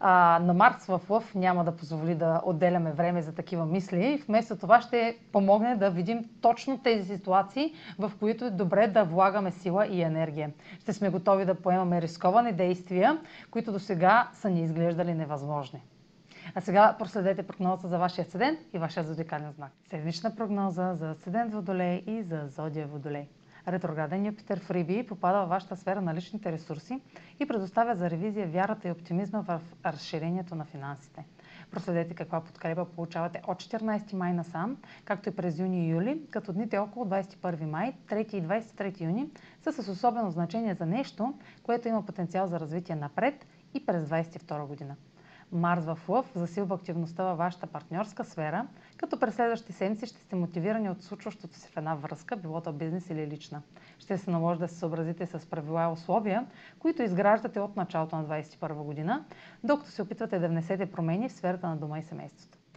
А, на Марс в Лъв няма да позволи да отделяме време за такива мисли. Вместо това ще помогне да видим точно тези ситуации, в които е добре да влагаме сила и енергия. Ще сме готови да поемаме рисковани действия, които до сега са ни изглеждали невъзможни. А сега проследете прогнозата за вашия асцендент и вашия зодиакален знак. Седмична прогноза за асцендент Водолей и за зодия Водолей. Ретрограден Юпитер в Риби попада в вашата сфера на личните ресурси и предоставя за ревизия вярата и оптимизма в разширението на финансите. Проследете каква подкрепа получавате от 14 май насам, както и през юни и юли, като дните около 21 май, 3 и 23 юни са с особено значение за нещо, което има потенциал за развитие напред и през 22 година. Марс в Лъв засилва активността във вашата партньорска сфера, като през следващите седмици ще сте мотивирани от случващото се в една връзка, било то бизнес или лична. Ще се наложи да се съобразите с правила и условия, които изграждате от началото на 2021 година, докато се опитвате да внесете промени в сферата на дома и семейството.